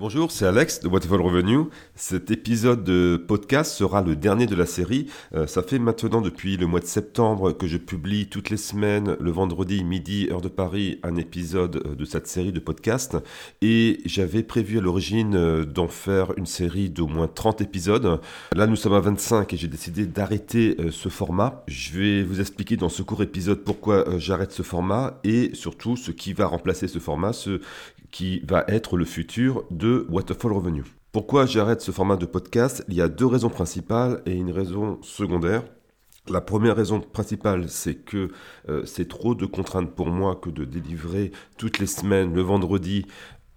Bonjour, c'est Alex de Whatever Revenue. Cet épisode de podcast sera le dernier de la série. Euh, ça fait maintenant depuis le mois de septembre que je publie toutes les semaines, le vendredi midi, heure de Paris, un épisode euh, de cette série de podcasts. Et j'avais prévu à l'origine euh, d'en faire une série d'au moins 30 épisodes. Là, nous sommes à 25 et j'ai décidé d'arrêter ce format. Je vais vous expliquer dans ce court épisode pourquoi j'arrête ce format et surtout ce qui va remplacer ce format, ce qui va être le futur de Waterfall Revenue. Pourquoi j'arrête ce format de podcast? Il y a deux raisons principales et une raison secondaire. La première raison principale, c'est que euh, c'est trop de contraintes pour moi que de délivrer toutes les semaines, le vendredi,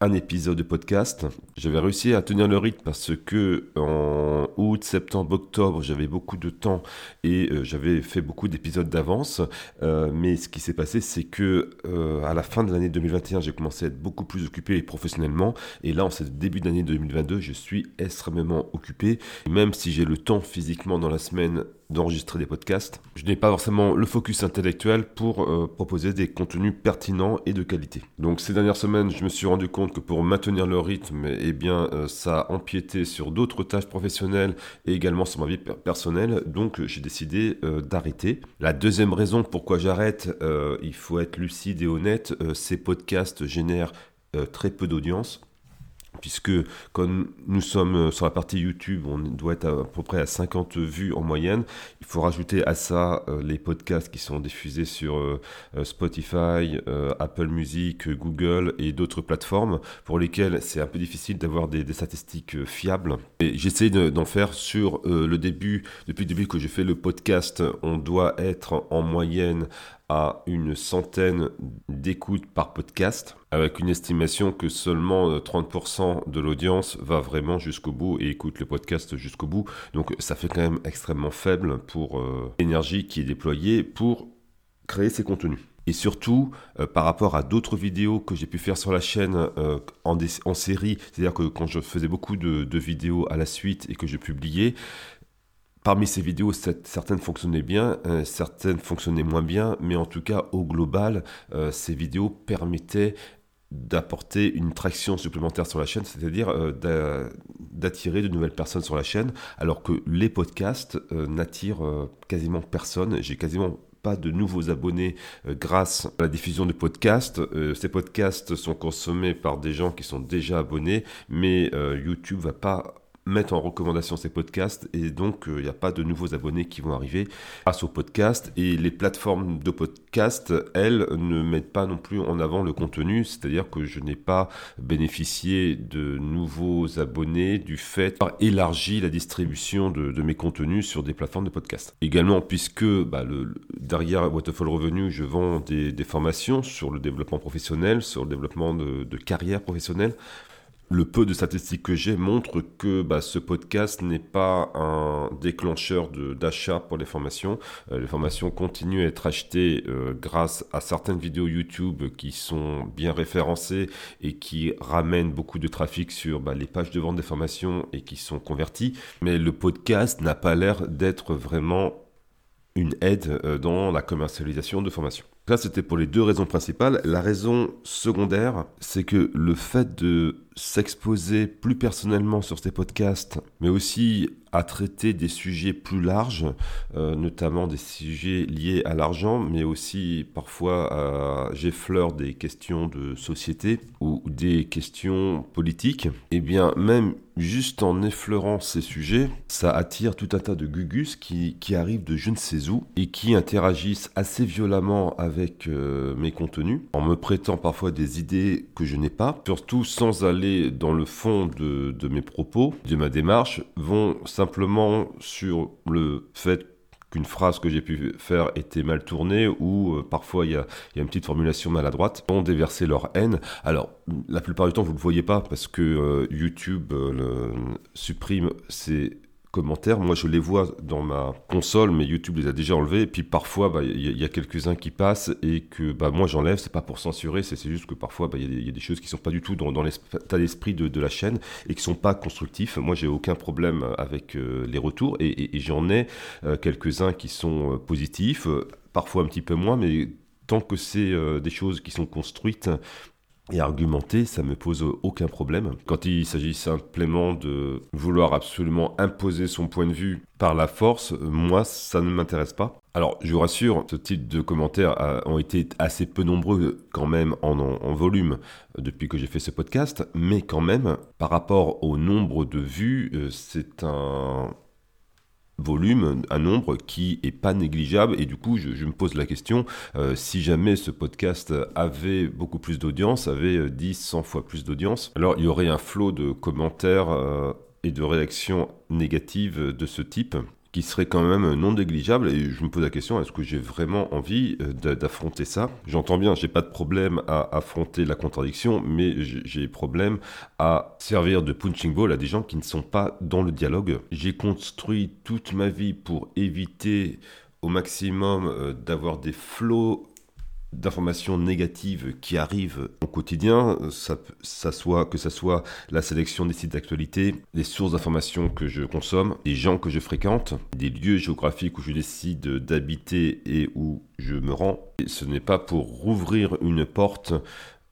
un épisode de podcast. J'avais réussi à tenir le rythme parce que en août, septembre, octobre, j'avais beaucoup de temps et euh, j'avais fait beaucoup d'épisodes d'avance. Euh, mais ce qui s'est passé, c'est que euh, à la fin de l'année 2021, j'ai commencé à être beaucoup plus occupé professionnellement. Et là, en ce début d'année 2022, je suis extrêmement occupé. même si j'ai le temps physiquement dans la semaine d'enregistrer des podcasts. Je n'ai pas forcément le focus intellectuel pour euh, proposer des contenus pertinents et de qualité. Donc ces dernières semaines, je me suis rendu compte que pour maintenir le rythme, eh bien, euh, ça a empiété sur d'autres tâches professionnelles et également sur ma vie personnelle. Donc j'ai décidé euh, d'arrêter. La deuxième raison pourquoi j'arrête, il faut être lucide et honnête, ces podcasts génèrent très peu d'audience puisque quand nous sommes euh, sur la partie YouTube, on doit être à, peu près à 50 vues en moyenne. Il faut rajouter à ça euh, les podcasts qui sont diffusés sur euh, Spotify, Apple Music, Google et d'autres plateformes pour lesquelles c'est un peu difficile d'avoir des, statistiques fiables. J'essaie d'en faire sur le début, depuis le début que j'ai fait le podcast, on doit être en moyenne à une centaine d'écoutes par podcast, avec une estimation que seulement 30% euh, de l'audience va vraiment jusqu'au bout et écoute le podcast jusqu'au bout. Donc ça fait quand même extrêmement faible pour euh, l'énergie qui est déployée pour créer ces contenus. Et surtout, euh, par rapport à d'autres vidéos que j'ai pu faire sur la chaîne en, série, c'est-à-dire que quand je faisais beaucoup de, de, vidéos à la suite et que je publiais, Parmi ces vidéos, certaines fonctionnaient bien, euh, certaines fonctionnaient moins bien, mais en tout cas, au global, euh, ces vidéos permettaient d'apporter une traction supplémentaire sur la chaîne, c'est-à-dire euh, d'attirer de nouvelles personnes sur la chaîne, alors que les podcasts n'attirent quasiment personne. J'ai quasiment pas de nouveaux abonnés grâce à la diffusion de podcasts. ces podcasts sont consommés par des gens qui sont déjà abonnés, mais YouTube va pas mettre en recommandation ces podcasts et donc il euh, n'y a pas de nouveaux abonnés qui vont arriver grâce aux podcasts. Et les plateformes de podcasts elles ne mettent pas non plus en avant le contenu. C'est à dire que je n'ai pas bénéficié de nouveaux abonnés du fait d'avoir élargi la distribution de, mes contenus sur des plateformes de podcasts. Également puisque bah, le, derrière Waterfall Revenu je vends des, formations sur le développement professionnel sur le développement de, de carrière professionnelle le peu de statistiques que j'ai montre que bah, ce podcast n'est pas un déclencheur d'achat pour les formations. Euh, les formations continuent à être achetées euh, grâce à certaines vidéos YouTube qui sont bien référencées et qui ramènent beaucoup de trafic sur bah, les pages de vente des formations et qui sont converties. Mais le podcast n'a pas l'air d'être vraiment une aide euh, dans la commercialisation de formations. Ça, c'était pour les deux raisons principales. La raison secondaire, c'est que le fait de s'exposer plus personnellement sur ces podcasts, mais aussi à traiter des sujets plus larges, euh, notamment des sujets liés à l'argent, mais aussi parfois j'effleure des questions de société ou des questions politiques, et eh bien même juste en effleurant ces sujets, ça attire tout un tas de gugus qui, qui arrivent de je ne sais où et qui interagissent assez violemment avec euh, mes contenus, en me prêtant parfois des idées que je n'ai pas, surtout sans aller dans le fond de, mes propos, de ma démarche, vont simplement sur le fait qu'une phrase que j'ai pu faire était mal tournée ou euh, parfois il y, a, une petite formulation maladroite, vont déverser leur haine. Alors, la plupart du temps, vous ne le voyez pas parce que euh, YouTube euh, supprime ces commentaires. Moi, je les vois dans ma console, mais YouTube les a déjà enlevés. Et puis parfois, bah, il y, a quelques-uns qui passent et que bah, moi j'enlève. C'est pas pour censurer, c'est juste que parfois bah, il y, a des choses qui sont pas du tout dans, l'état d'esprit de, la chaîne et qui sont pas constructifs. Moi, j'ai aucun problème avec euh, les retours et, j'en ai euh, quelques-uns qui sont euh, positifs, parfois un petit peu moins, mais tant que c'est des choses qui sont construites et argumenter, ça me pose aucun problème. Quand il s'agit simplement de vouloir absolument imposer son point de vue par la force, moi, ça ne m'intéresse pas. Alors, je vous rassure, ce type de commentaires ont été assez peu nombreux quand même en, volume depuis que j'ai fait ce podcast, mais quand même, par rapport au nombre de vues, euh, c'est un, volume, un nombre qui est pas négligeable. Et du coup, je, me pose la question, euh, si jamais ce podcast avait beaucoup plus d'audience, avait 10, euh, 100 fois plus d'audience, alors il y aurait un flot de commentaires euh, et de réactions négatives de ce type qui serait quand même non négligeable. Et je me pose la question, est-ce que j'ai vraiment envie euh, d'affronter ça? J'entends bien, j'ai pas de problème à affronter la contradiction, mais j'ai problème à servir de punching ball à des gens qui ne sont pas dans le dialogue. J'ai construit toute ma vie pour éviter au maximum euh, d'avoir des flots d'informations négatives qui arrivent au quotidien, ça, soit, que ce soit la sélection des sites d'actualité, les sources d'informations que je consomme, les gens que je fréquente, des lieux géographiques où je décide d'habiter et où je me rends. ce n'est pas pour rouvrir une porte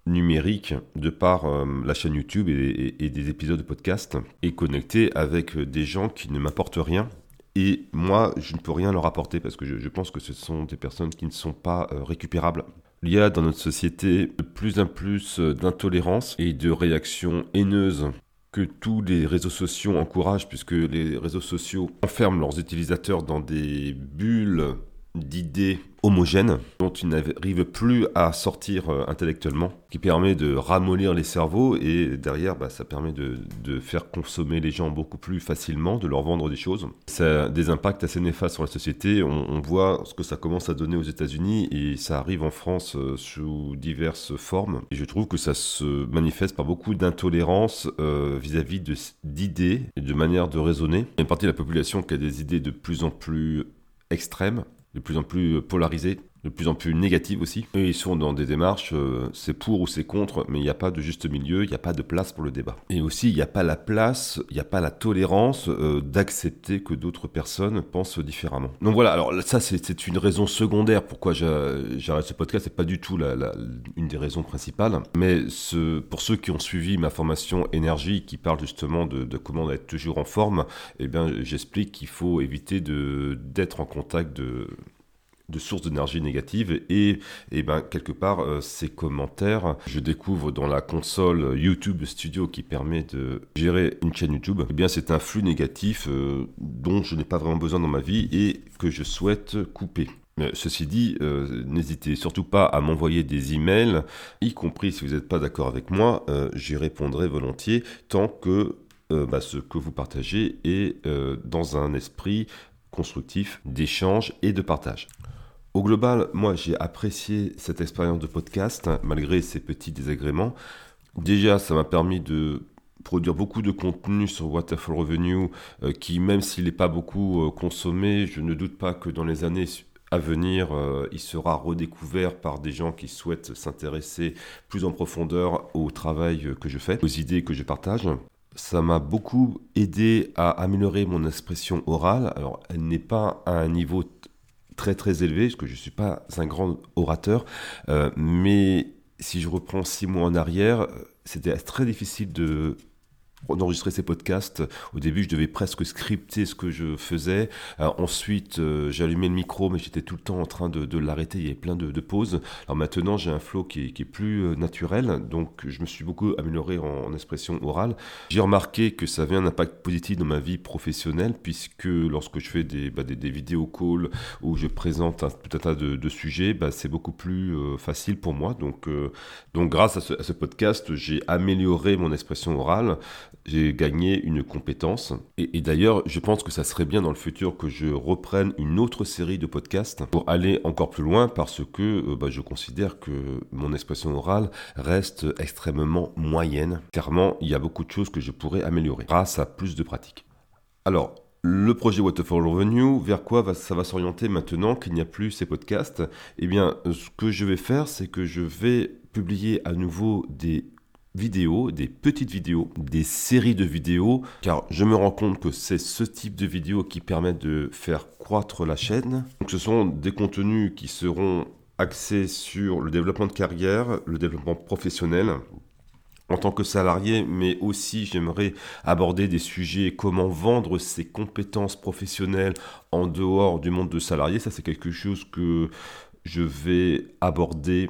numérique de par euh, la chaîne YouTube et, et, des épisodes de podcast et connecter avec des gens qui ne m'apportent rien et moi, je ne peux rien leur apporter parce que je, pense que ce sont des personnes qui ne sont pas euh, récupérables. Il y a dans notre société de plus en plus euh, d'intolérance et de réactions haineuses que tous les réseaux sociaux encouragent, puisque les réseaux sociaux enferment leurs utilisateurs dans des bulles d'idées homogènes dont ils n'arrivent plus à sortir euh, intellectuellement, qui permet de ramollir les cerveaux et derrière bah, ça permet de, faire consommer les gens beaucoup plus facilement, de leur vendre des choses. Ça a des impacts assez néfastes sur la société, on, voit ce que ça commence à donner aux États-Unis et ça arrive en France euh, sous diverses formes. Et je trouve que ça se manifeste par beaucoup d'intolérance euh, vis-à-vis d'idées et de manières de raisonner. Il y a une partie de la population qui a des idées de plus en plus extrêmes de plus en plus polarisé de plus en plus négative aussi. Et ils sont dans des démarches, euh, c'est pour ou c'est contre, mais il n'y a pas de juste milieu, il n'y a pas de place pour le débat. Et aussi, il n'y a pas la place, il n'y a pas la tolérance euh, d'accepter que d'autres personnes pensent différemment. Donc voilà, alors ça c'est une raison secondaire pourquoi j'arrête ce podcast, c'est pas du tout la, une des raisons principales. Mais pour ceux qui ont suivi ma formation énergie, qui parle justement de, de comment être toujours en forme, eh bien j'explique qu'il faut éviter d'être en contact de de sources d'énergie négative et, et ben quelque part euh, ces commentaires je découvre dans la console YouTube Studio qui permet de gérer une chaîne YouTube eh bien c'est un flux négatif euh, dont je n'ai pas vraiment besoin dans ma vie et que je souhaite couper Ceci dit, euh, n'hésitez surtout pas à m'envoyer des emails, y compris si vous n'êtes pas d'accord avec moi, j'y répondrai volontiers tant que bah, ce que vous partagez est dans un esprit constructif d'échange et de partage. Au global, moi j'ai apprécié cette expérience de podcast malgré ces petits désagréments. Déjà, ça m'a permis de produire beaucoup de contenu sur Waterfall Revenue euh, qui, même s'il n'est pas beaucoup euh, consommé, je ne doute pas que dans les années à venir, euh, il sera redécouvert par des gens qui souhaitent s'intéresser plus en profondeur au travail que je fais, aux idées que je partage. Ça m'a beaucoup aidé à améliorer mon expression orale. Alors, elle n'est pas à un niveau très très élevé, parce que je ne suis pas un grand orateur, euh, mais si je reprends six mois en arrière, c'était très difficile de d'enregistrer ces podcasts. Au début, je devais presque scripter ce que je faisais. Euh, ensuite, euh, j'allumais le micro, mais j'étais tout le temps en train de, l'arrêter. Il y avait plein de, pauses. Alors maintenant, j'ai un flow qui est, plus euh, naturel. Donc, je me suis beaucoup amélioré en, expression orale. J'ai remarqué que ça avait un impact positif dans ma vie professionnelle, puisque lorsque je fais des, bah, des, vidéos calls où je présente un, tout un tas de, sujets, bah, c'est beaucoup plus facile pour moi. Donc, donc grâce à ce, à ce podcast, j'ai amélioré mon expression orale j'ai gagné une compétence. Et, d'ailleurs, je pense que ça serait bien dans le futur que je reprenne une autre série de podcasts pour aller encore plus loin parce que euh, bah, je considère que mon expression orale reste extrêmement moyenne. Clairement, il y a beaucoup de choses que je pourrais améliorer grâce à plus de pratique. Alors, le projet Waterfall Revenue, vers quoi ça va s'orienter maintenant qu'il n'y a plus ces podcasts? Eh bien, ce que je vais faire, c'est que je vais publier à nouveau des vidéos, des petites vidéos, des séries de vidéos, car je me rends compte que c'est ce type de vidéos qui permet de faire croître la chaîne. Donc ce sont des contenus qui seront axé sur le développement de carrière, le développement professionnel en tant que salarié, mais aussi j'aimerais aborder des sujets, comment vendre ses compétences professionnelles en dehors du monde de salarié. Ça, c'est quelque chose que je vais aborder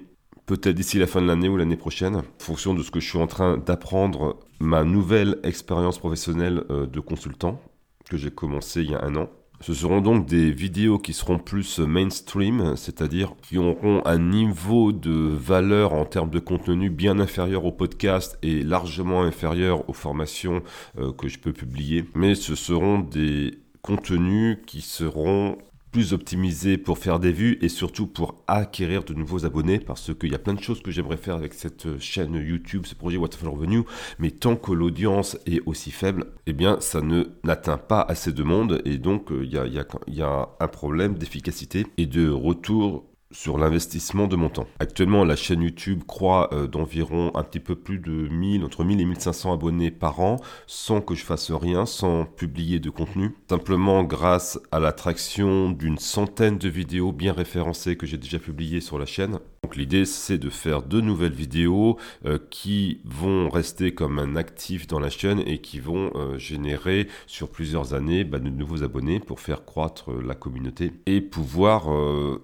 peut-être d'ici la fin de l'année ou l'année prochaine, en fonction de ce que je suis en train d'apprendre, ma nouvelle expérience professionnelle euh, de consultant que j'ai commencé il y a un an. Ce seront donc des vidéos qui seront plus mainstream, c'est-à-dire qui auront un niveau de valeur en termes de contenu bien inférieur au podcast et largement inférieur aux formations euh, que je peux publier. Mais ce seront des contenus qui seront plus optimisé pour faire des vues et surtout pour acquérir de nouveaux abonnés parce qu'il y a plein de choses que j'aimerais faire avec cette chaîne YouTube, ce projet Waterfall Revenue, mais tant que l'audience est aussi faible, eh bien ça ne n'atteint pas assez de monde et donc euh, il y, a, y a un problème d'efficacité et de retour sur l'investissement de mon temps. Actuellement, la chaîne YouTube croît euh, d'environ un petit peu plus de 1000, entre 1000 et 1500 abonnés par an, sans que je fasse rien, sans publier de contenu, simplement grâce à l'attraction d'une centaine de vidéos bien référencées que j'ai déjà publiées sur la chaîne. Donc l'idée, c'est de faire de nouvelles vidéos euh, qui vont rester comme un actif dans la chaîne et qui vont euh, générer sur plusieurs années bah, de nouveaux abonnés pour faire croître la communauté et pouvoir,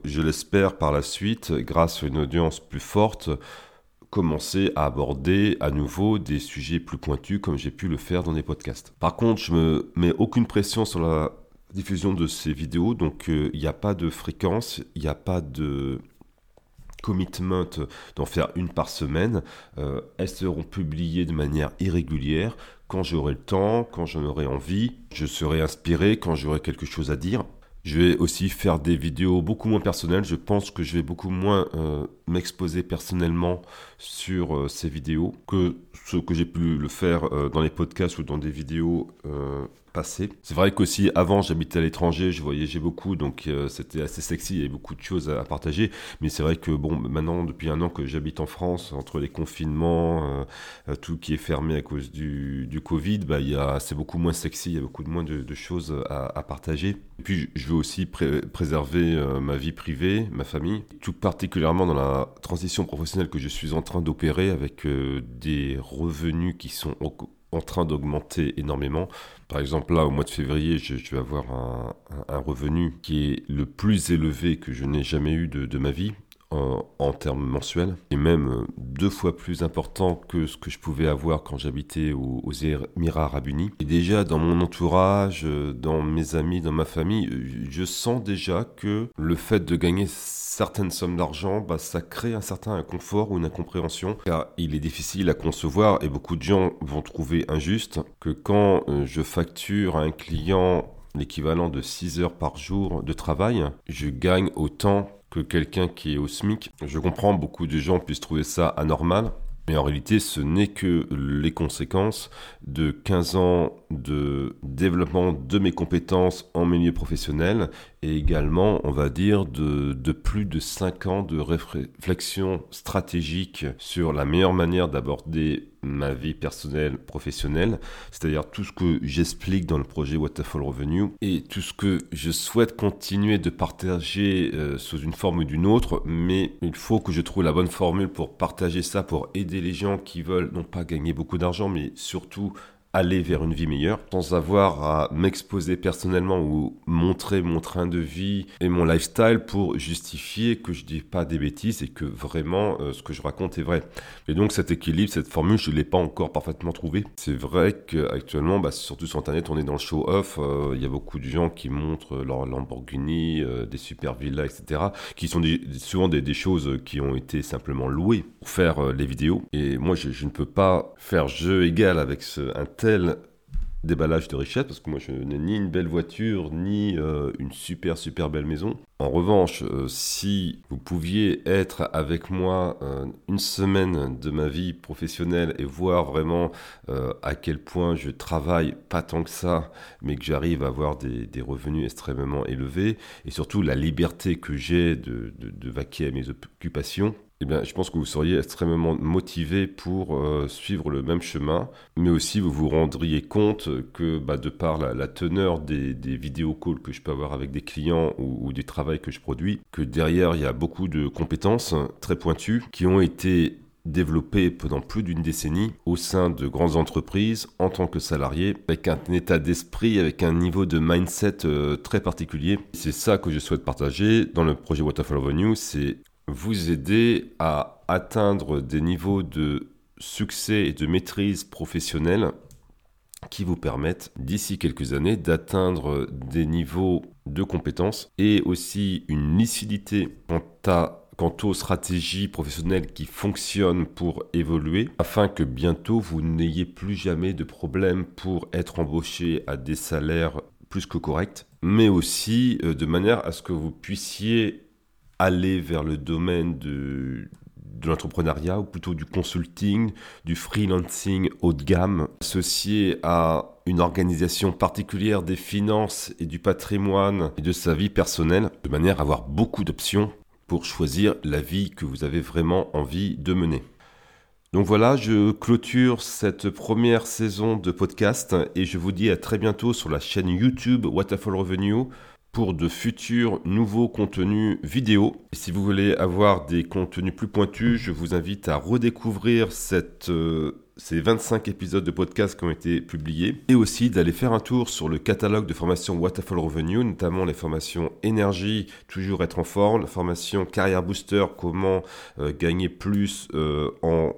je l'espère, par la suite, grâce à une audience plus forte, commencer à aborder à nouveau des sujets plus pointus comme j'ai pu le faire dans des podcasts. Par contre, je me mets aucune pression sur la diffusion de ces vidéos, donc euh, il n'y a pas de fréquence, il n'y a pas de d'en faire une par semaine. Euh, elles seront publiées de manière irrégulière quand j'aurai le temps, quand j'en aurai envie. Je serai inspiré quand j'aurai quelque chose à dire. Je vais aussi faire des vidéos beaucoup moins personnelles. Je pense que je vais beaucoup moins euh, m'exposer personnellement sur euh, ces vidéos que ce que j'ai pu le faire euh, dans les podcasts ou dans des vidéos c'est vrai qu'aussi avant j'habitais à l'étranger, je voyageais beaucoup, donc euh, c'était assez sexy, il y avait beaucoup de choses à, partager. Mais c'est vrai que bon, maintenant depuis un an que j'habite en France, entre les confinements, euh, euh, tout qui est fermé à cause du, du Covid, bah, c'est beaucoup moins sexy, il y a beaucoup moins de, choses à, partager. Et puis je veux aussi préserver ma vie privée, ma famille, tout particulièrement dans la transition professionnelle que je suis en train d'opérer avec des revenus qui sont en train d'augmenter énormément. Par exemple, là, au mois de février, je, vais avoir un, revenu qui est le plus élevé que je n'ai jamais eu de, ma vie. En, termes mensuels, et même euh, deux fois plus important que ce que je pouvais avoir quand j'habitais aux, Émirats arabes unis. Et déjà dans mon entourage, euh, dans mes amis, dans ma famille, euh, je sens déjà que le fait de gagner certaines sommes d'argent, bah, ça crée un certain inconfort ou une incompréhension, car il est difficile à concevoir et beaucoup de gens vont trouver injuste que quand je facture à un client l'équivalent de 6 heures par jour de travail, je gagne autant que quelqu'un qui est au SMIC. Je comprends, beaucoup de gens puissent trouver ça anormal, mais en réalité, ce n'est que les conséquences de 15 ans de développement de mes compétences en milieu professionnel et également, on va dire, de, plus de 5 ans de réflexion stratégique sur la meilleure manière d'aborder ma vie personnelle, professionnelle, c'est-à-dire tout ce que j'explique dans le projet Waterfall Revenue et tout ce que je souhaite continuer de partager euh, sous une forme ou d'une autre, mais il faut que je trouve la bonne formule pour partager ça, pour aider les gens qui veulent non pas gagner beaucoup d'argent, mais surtout aller vers une vie meilleure sans avoir à m'exposer personnellement ou montrer mon train de vie et mon lifestyle pour justifier que je dis pas des bêtises et que vraiment euh, ce que je raconte est vrai. Et donc cet équilibre, cette formule, je ne l'ai pas encore parfaitement trouvé. C'est vrai qu'actuellement, bah, surtout sur Internet, on est dans le show-off. Euh, il y a beaucoup de gens qui montrent leur Lamborghini, euh, des super villas, etc. qui sont souvent des, choses qui ont été simplement louées pour faire les vidéos. Et moi, je, je, ne peux pas faire jeu égal avec ce, un déballage de richesse, parce que moi je n'ai ni une belle voiture, ni euh, une super super belle maison. En revanche, euh, si vous pouviez être avec moi euh, une semaine de ma vie professionnelle et voir vraiment à quel point je travaille pas tant que ça, mais que j'arrive à avoir des, revenus extrêmement élevés, et surtout la liberté que j'ai de, vaquer à mes occupations, eh bien, je pense que vous seriez extrêmement motivé pour euh, suivre le même chemin, mais aussi vous vous rendriez compte que bah, de par la, teneur des, des vidéos calls que je peux avoir avec des clients ou, ou du que je produis, que derrière il y a beaucoup de compétences très pointues qui ont été développées pendant plus d'une décennie au sein de grandes entreprises en tant que salarié, avec un état d'esprit, avec un niveau de mindset euh, très particulier. C'est ça que je souhaite partager dans le projet Waterfall Revenue, c'est vous aider à atteindre des niveaux de succès et de maîtrise professionnelle qui vous permettent d'ici quelques années d'atteindre des niveaux de compétences et aussi une lucidité quant aux stratégies professionnelles qui fonctionnent pour évoluer, afin que bientôt vous n'ayez plus jamais de problème pour être embauché à des salaires plus que corrects, mais aussi euh, de manière à ce que vous puissiez aller vers le domaine de, de l'entrepreneuriat ou plutôt du consulting, du freelancing haut de gamme, associé à une organisation particulière des finances et du patrimoine et de sa vie personnelle, de manière à avoir beaucoup d'options pour choisir la vie que vous avez vraiment envie de mener. Donc voilà, je clôture cette première saison de podcast et je vous dis à très bientôt sur la chaîne YouTube Waterfall Revenue pour de futurs nouveaux contenus vidéo. Et si vous voulez avoir des contenus plus pointus, je vous invite à redécouvrir cette, euh, ces 25 épisodes de podcast qui ont été publiés et aussi d'aller faire un tour sur le catalogue de formations Waterfall Revenue, notamment les formations énergie, toujours être en forme, la formation carrière booster, comment euh, gagner plus euh, en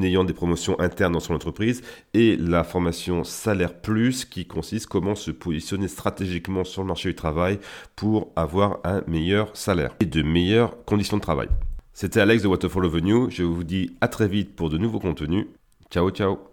ayant des promotions internes dans son entreprise et la formation Salaire Plus qui consiste comment se positionner stratégiquement sur le marché du travail pour avoir un meilleur salaire et de meilleures conditions de travail. C'était Alex de Waterfall Avenue, je vous dis à très vite pour de nouveaux contenus. Ciao ciao